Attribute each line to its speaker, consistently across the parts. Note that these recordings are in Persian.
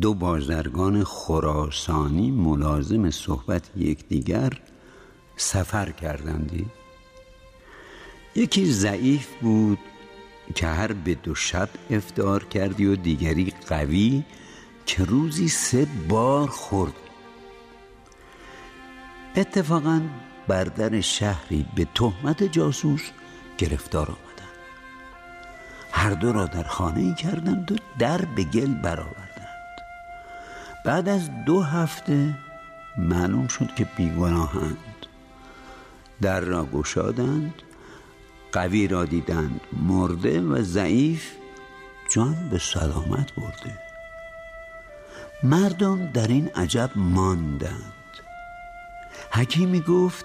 Speaker 1: دو بازرگان خراسانی ملازم صحبت یکدیگر سفر کردندی؟ یکی ضعیف بود که هر به دو شب افتار کردی و دیگری قوی که روزی سه بار خورد. اتفاقا بر در شهری به تهمت جاسوس گرفتار آمدند. هر دو را در خانه ای کردند و در به گل برآوردند. بعد از دو هفته معلوم شد که بیگناهند. در را گشادند قوی را دیدند مرده و ضعیف جان به سلامت برده. مردم در این عجب ماندند. حکیمی گفت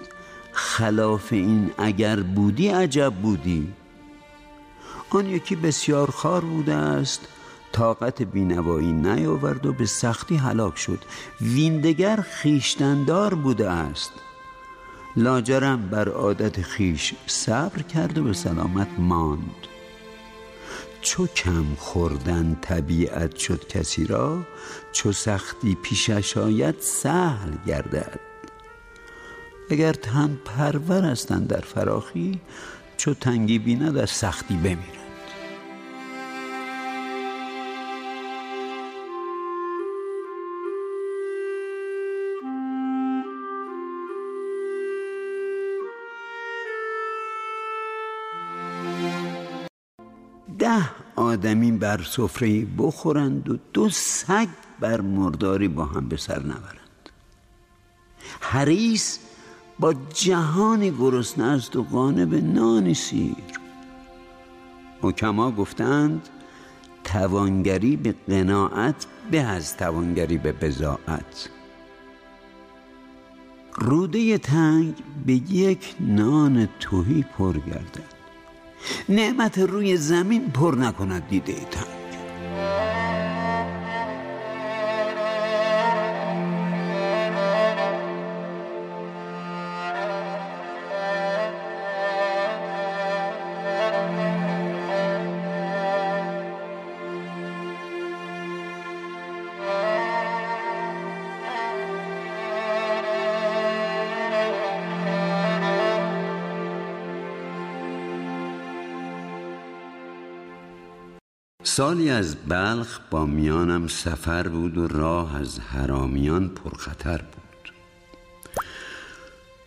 Speaker 1: خلاف این اگر بودی عجب بودی. آن یکی بسیار خار بوده است طاقت بینوایی نیاورد و به سختی هلاک شد. ویندگر خیشتندار بوده است. لاجرم بر عادت خیش صبر کرد و به سلامت ماند. چو کم خوردن طبیعت شد کسی را چو سختی پیشش آید سهل گردد. اگر تن پرور هستند در فراخی چو تنگی بیند در سختی بمیرد. ده آدمی بر سفره بخورند و دو سگ بر مرداری با هم به سر نبرند. حریس با جهانی گرسنه است و قانه به نان سیر. حکما گفتند توانگری به قناعت به از توانگری به بزاعت روده تنگ به یک نان توهی پر گردد. نعمت روی زمین پر نکند دیده تنگ سالی از بلخ با میانم سفر بود و راه از حرامیان پرخطر بود.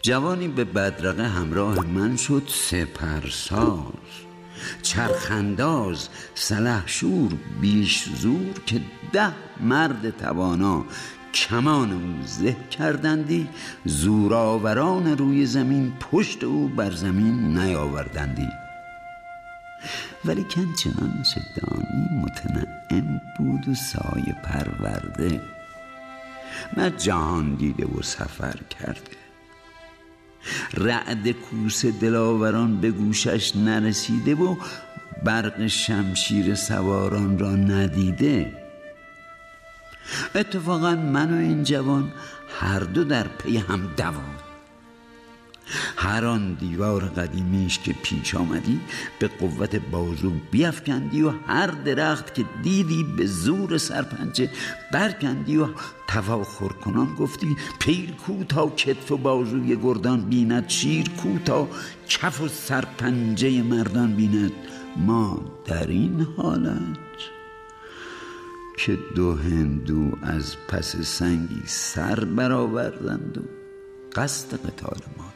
Speaker 1: جوانی به بدرقه همراه من شد سپرساز. چرخنداز سلحشور بیش زور که ده مرد توانا کمان او زه کردندی زورآوران روی زمین پشت او بر زمین نیاوردندی. ولی کن چنان دانی متنعم بود و سایه پرورده. نه جهان دیده و سفر کرده. رعد کوس دلاوران به گوشش نرسیده و برق شمشیر سواران را ندیده. اتفاقا من و این جوان هر دو در پی هم دوان هر آن دیوار قدیمیش که پیش آمدی به قوت بازو بیافکندی و هر درخت که دیدی به زور سرپنجه برکندی و تفاخر کنان گفتی پیر کو تا کتف و بازوی گردان بیند شیر کو تا کف و سرپنجه مردان بیند. ما در این حالت که دو هندو از پس سنگی سر برآوردند و قصد قتال ما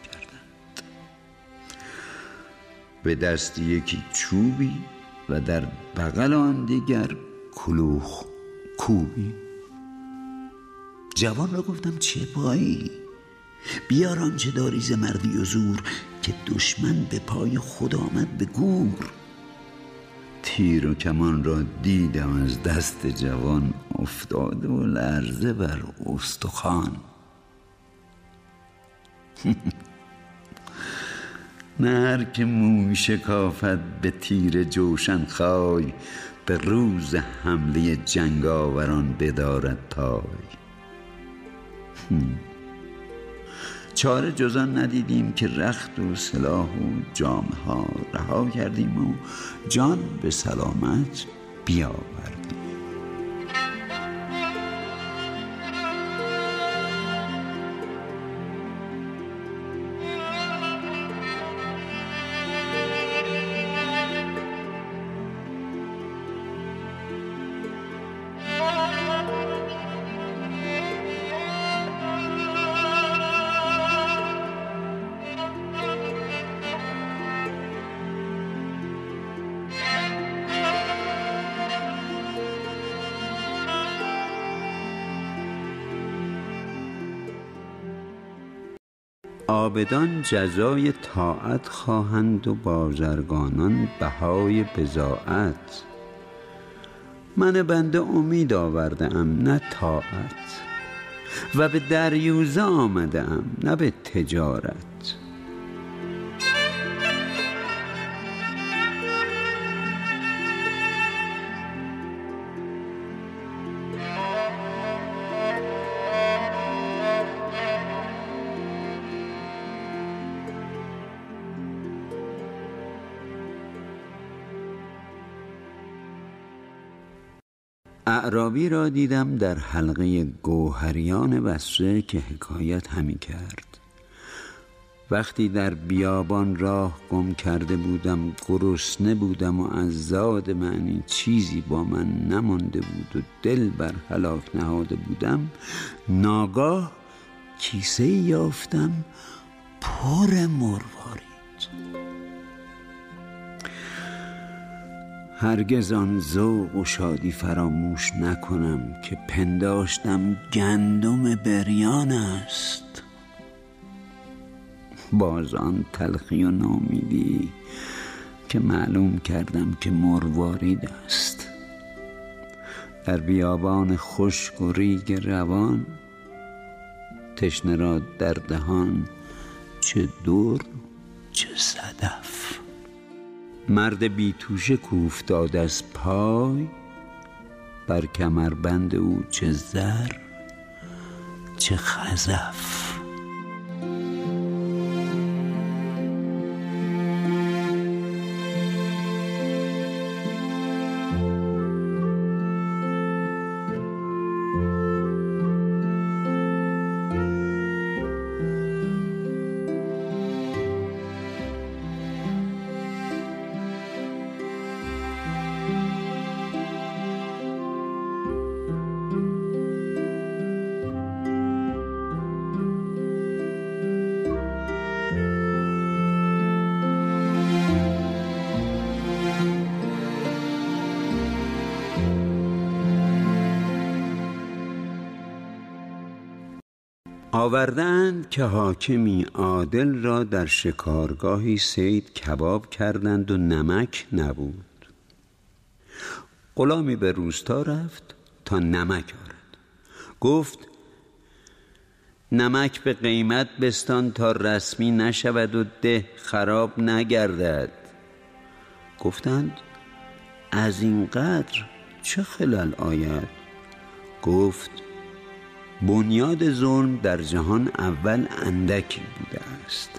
Speaker 1: به دست یکی چوبی و در بغل آن دیگر کلوخ کوبی. جوان را گفتم چه پایی؟ بیار آنچه داری ز مردی و زور که دشمن به پای خود آمد به گور. تیر و کمان را دیدم از دست جوان افتاده و لرزه بر استخوان. نه هر که موی شکافت به تیر جوشن خای به روز حمله جنگاوران بدارد پای چاره جزان ندیدیم که رخت و سلاح و جامه ها رها کردیم و جان به سلامت بیاوردیم. آبدان جزای طاعت خواهند و بازرگانان بهای بزاعت من بنده امید آورده ام نه طاعت و به دریوزه آمده ام نه به تجارت. اعرابی را دیدم در حلقه گوهریان بسره که حکایت همی کرد. وقتی در بیابان راه گم کرده بودم گرسنه بودم و از زاد معنی چیزی با من نمانده بود و دل بر هلاک نهاده بودم ناگاه کیسه یافتم پر مروارید هرگز آن ذوق و شادی فراموش نکنم که پنداشتم گندم بریان است. باز آن تلخی و نامیدی که معلوم کردم که مروارید است. در بیابان خشک و ریگ روان تشنه را در دهان چه دور چه صدف. مرد بی توشه کوفتاد از پای بر کمربند او چه زر چه خزف. آوردند که حاکمی عادل را در شکارگاهی صید کباب کردند و نمک نبود. غلامی به روستا رفت تا نمک آرد. گفت نمک به قیمت بستان تا رسمی نشود و ده خراب نگردد. گفتند از این قدر چه خلل آید؟ گفت بنیاد ظلم در جهان اول اندکی بوده است.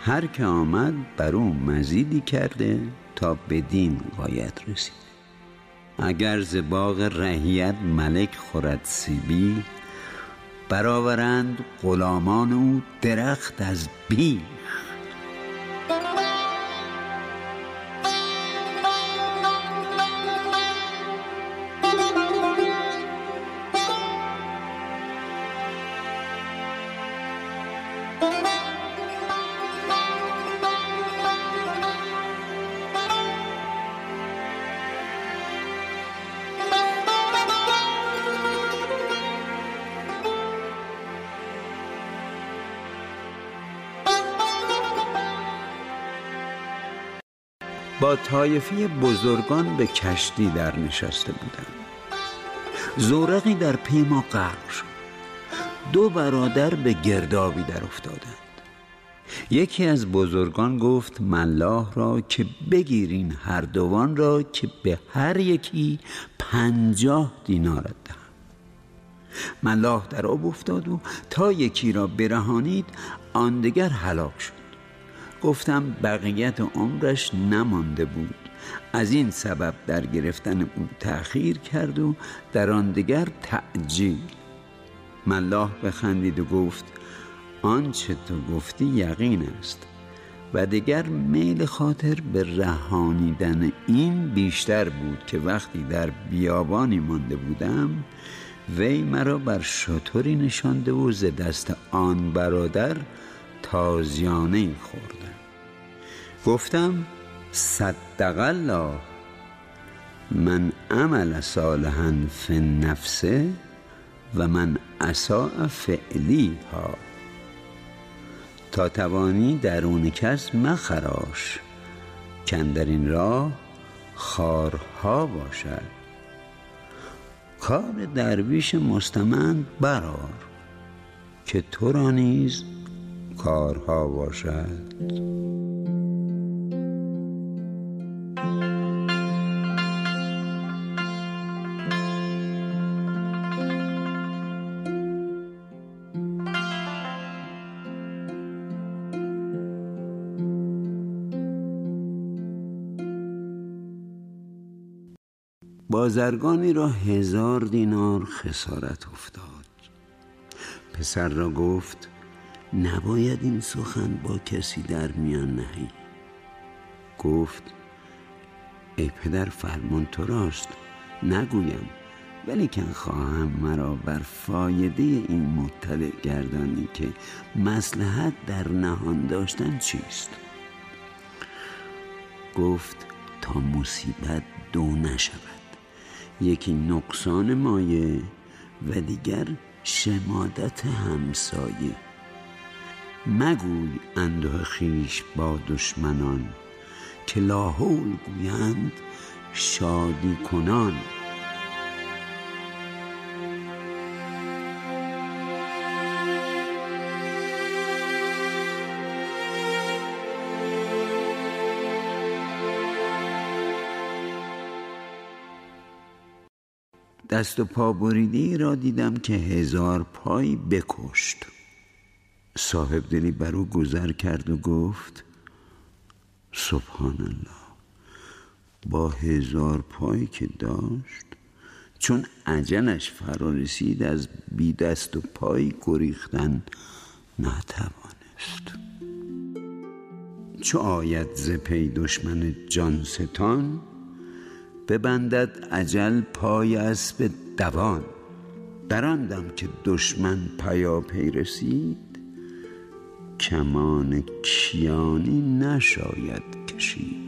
Speaker 1: هر که آمد بر او مزیدی کرده تا به دین غایت رسید. اگر ز باغ رهیت ملک خورد سیبی برآورند غلامان او درخت از بیخ طایفه بزرگان به کشتی در نشسته بودم زورقی در پیما غرق شد. دو برادر به گردابی در افتادند. یکی از بزرگان گفت ملاح را که بگیرین هر دوان را که به هر یکی پنجاه دینارت دهم. ملاح در آب افتاد و تا یکی را برهانید آن دگر هلاک شد. گفتم بقیت عمرش نمانده بود. از این سبب در گرفتن او تأخیر کرد و در آن دیگر تعجیل. ملاح بخندید و گفت آنچه تو گفتی یقین است. و دیگر میل خاطر به رهانیدن این بیشتر بود که وقتی در بیابانی مانده بودم وی مرا بر شطوری نشانده و ز دست آن برادر تازیانه خوردم. گفتم صدق الله من عمل صالحا فی نفسه و من اساء فعلی ها تا توانی درون کس مخراش در این راه خارها باشد. کار درویش مستمند برار که تو را نیز کارها باشد؟ بازرگانی را هزار دینار خسارت افتاد. پسر را گفت نباید این سخن با کسی در میان نهی. گفت ای پدر فرمان تو راست نگویم ولی که خواهم مرا بر فایده این مطلع گردانی که مسلحت در نهان داشتن چیست؟ گفت تا مصیبت دو نشود یکی نقصان مایه و دیگر شمادت همسایه. مگوی انده خیش با دشمنان که لاحول گویند شادی کنان. دست و پا بریده را دیدم که هزار پای بکشت. صاحب دلی بر او گذر کرد و گفت سبحان الله با هزار پایی که داشت چون عجلش فرا رسید از بی دست و پای گریختن نتوانست. چو آید ز پی دشمن جان ستان ببندد اجل پای اسب دوان. در آن دم که دشمن پیاپی رسید کمان کیانی نشاید کشید.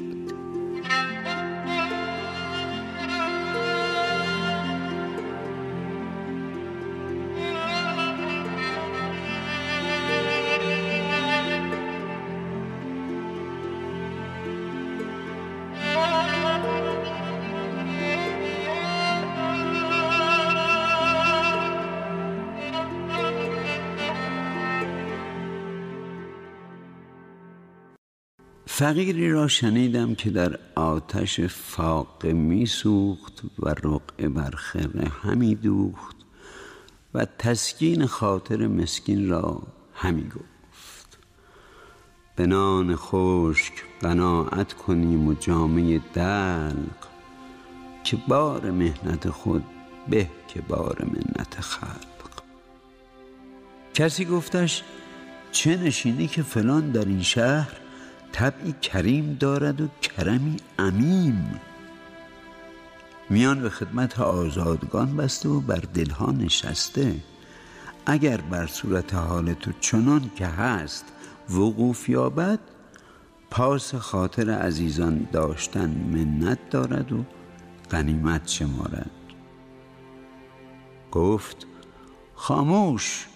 Speaker 1: فقیری را شنیدم که در آتش فاقه می سوخت و رقعه بر خره همی دوخت و تسکین خاطر مسکین را همی گفت. به نان خشک قناعت کنیم و جامعه دلق که بار مهنت خود به که بار منت خلق. کسی گفتش چه نشینی که فلان در این شهر؟ طبعی کریم دارد و کرمی امیم. میان به خدمت آزادگان بسته و بر دلها نشسته. اگر بر صورت حال تو چنان که هست وقوف یابد پاس خاطر عزیزان داشتن منت دارد و غنیمت شمارد. گفت خاموش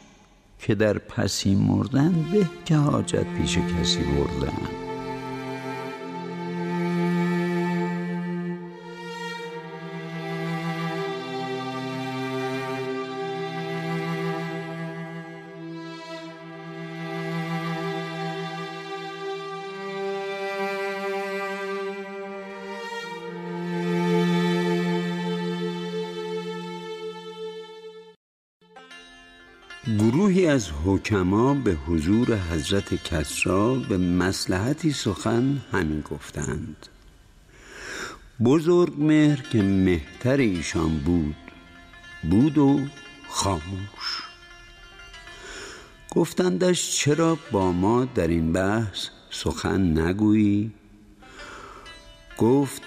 Speaker 1: که در پسی مردن به که حاجت پیش کسی بردن گروهی از حکما به حضور حضرت کسرا به مسلحتی سخن همین گفتند. بزرگ مهر که مهتر ایشان بود بود و خاموش. گفتندش چرا با ما در این بحث سخن نگویی؟ گفت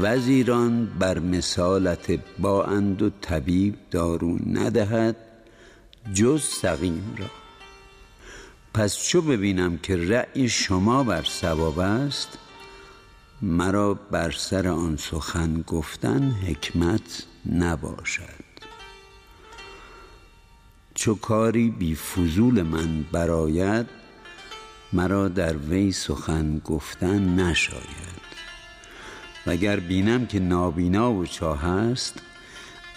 Speaker 1: وزیران بر مثالت با اند و طبیب دارو ندهد جز سقیم را. پس چو ببینم که رأی شما بر سواب است مرا بر سر آن سخن گفتن حکمت نباشد. چو کاری بی فضول من براید مرا در وی سخن گفتن نشاید. وگر بینم که نابینا و چاه است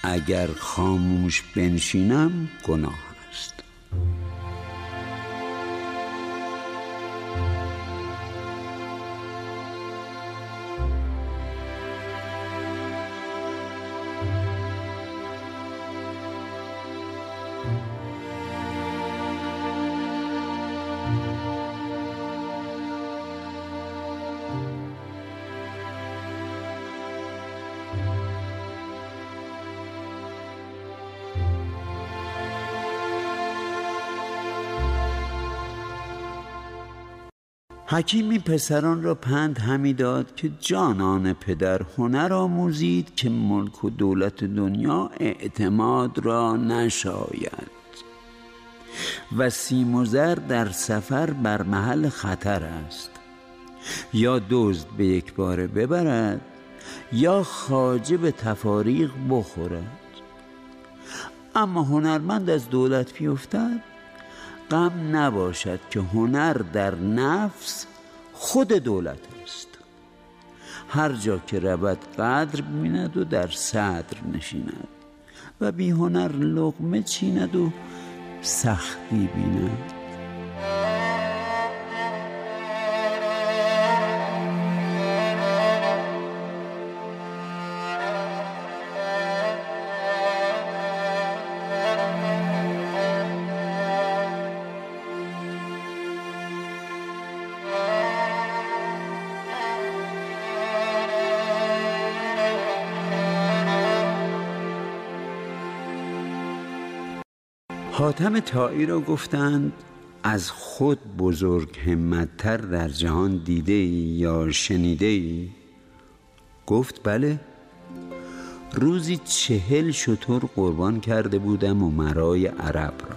Speaker 1: اگر خاموش بنشینم گناه است. حکیمی پسران را پند همی داد که جانان پدر هنر آموزید که ملک و دولت دنیا اعتماد را نشاید. و سیم زر در سفر بر محل خطر است. یا دزد به یک باره ببرد یا خاجه به تفاریق بخورد. اما هنرمند از دولت بیفتد غم نباشد که هنر در نفس خود دولت است. هر جا که رود قدر بیند و در صدر نشیند و بی هنر لقمه چیند و سختی بیند. حاتم تایی را گفتند از خود بزرگ همتتر در جهان دیده ای یا شنیده ای؟ گفت بله. روزی چهل شطور قربان کرده بودم و مرای عرب را.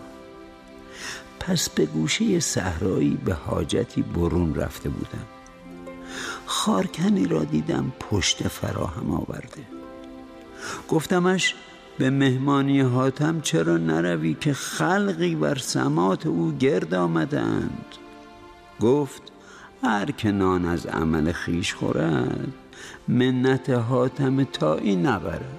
Speaker 1: پس به گوشه صحرایی به حاجتی برون رفته بودم. خارکنی را دیدم پشت فراهم آورده. گفتمش به مهمانی حاتم چرا نروی که خلقی بر سمات او گرد آمدند؟ گفت هر که نان از عمل خیش خورد منت حاتم تایی نبرد.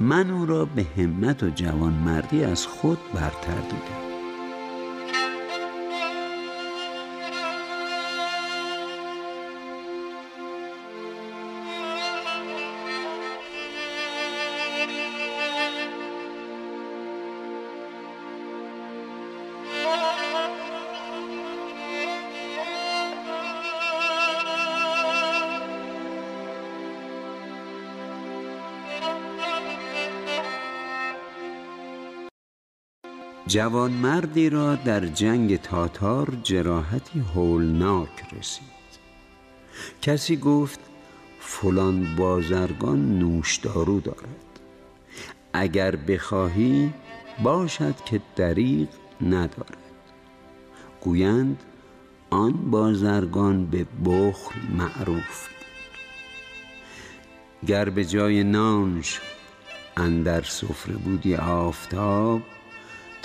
Speaker 1: من او را به همت و جوانمردی از خود برتر دیدم. جوانمردی را در جنگ تاتار جراحتی هولناک رسید. کسی گفت فلان بازرگان نوشدارو دارد. اگر بخواهی باشد که دریغ ندارد. گویند آن بازرگان به بخل معروف. گر به جای نانش اندر سفره بودی آفتاب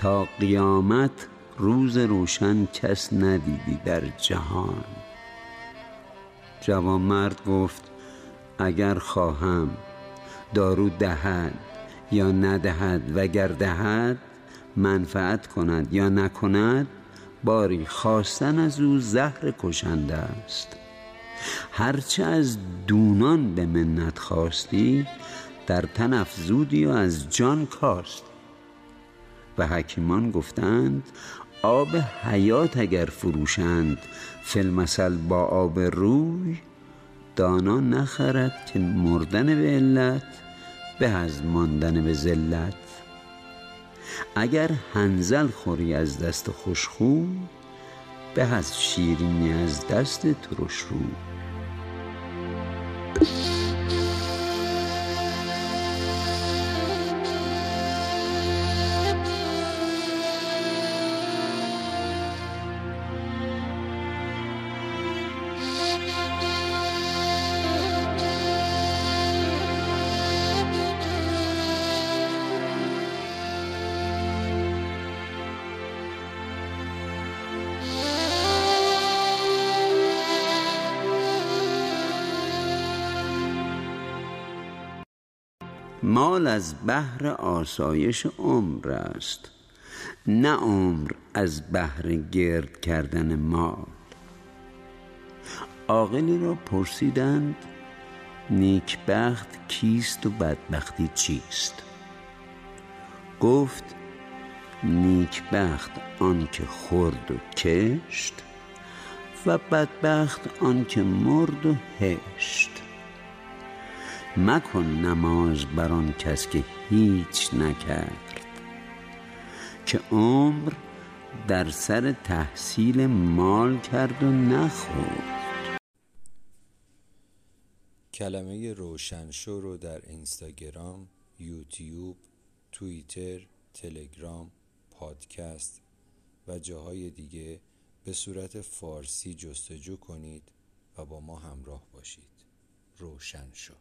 Speaker 1: تا قیامت روز روشن کس ندیدی در جهان. جوانمرد گفت اگر خواهم دارو دهد یا ندهد وگر دهد منفعت کند یا نکند باری خواستن از او زهر کشنده است. هرچه از دونان به منت خواستی در تن افزودی و از جان کاست. و حکیمان گفتند آب حیات اگر فروشند فیلمسل با آب روی دانا نخرد که مردن به علت به از ماندن به ذلت. اگر هنزل خوری از دست خوشخو به از شیرینی از دست ترش رو مال از بهر آسایش عمر است نه عمر از بهر گرد کردن مال. عاقلی را پرسیدند نیکبخت کیست و بدبختی چیست؟ گفت نیکبخت آنکه خورد و کشت و بدبخت آنکه مرد و هشت. مکن نماز بر آن کس که هیچ نکرد که عمر در سر تحصیل مال کرد و نخورد
Speaker 2: کلمه روشنشو رو در اینستاگرام، یوتیوب، توییتر، تلگرام، پادکست و جاهای دیگه به صورت فارسی جستجو کنید و با ما همراه باشید. روشن شو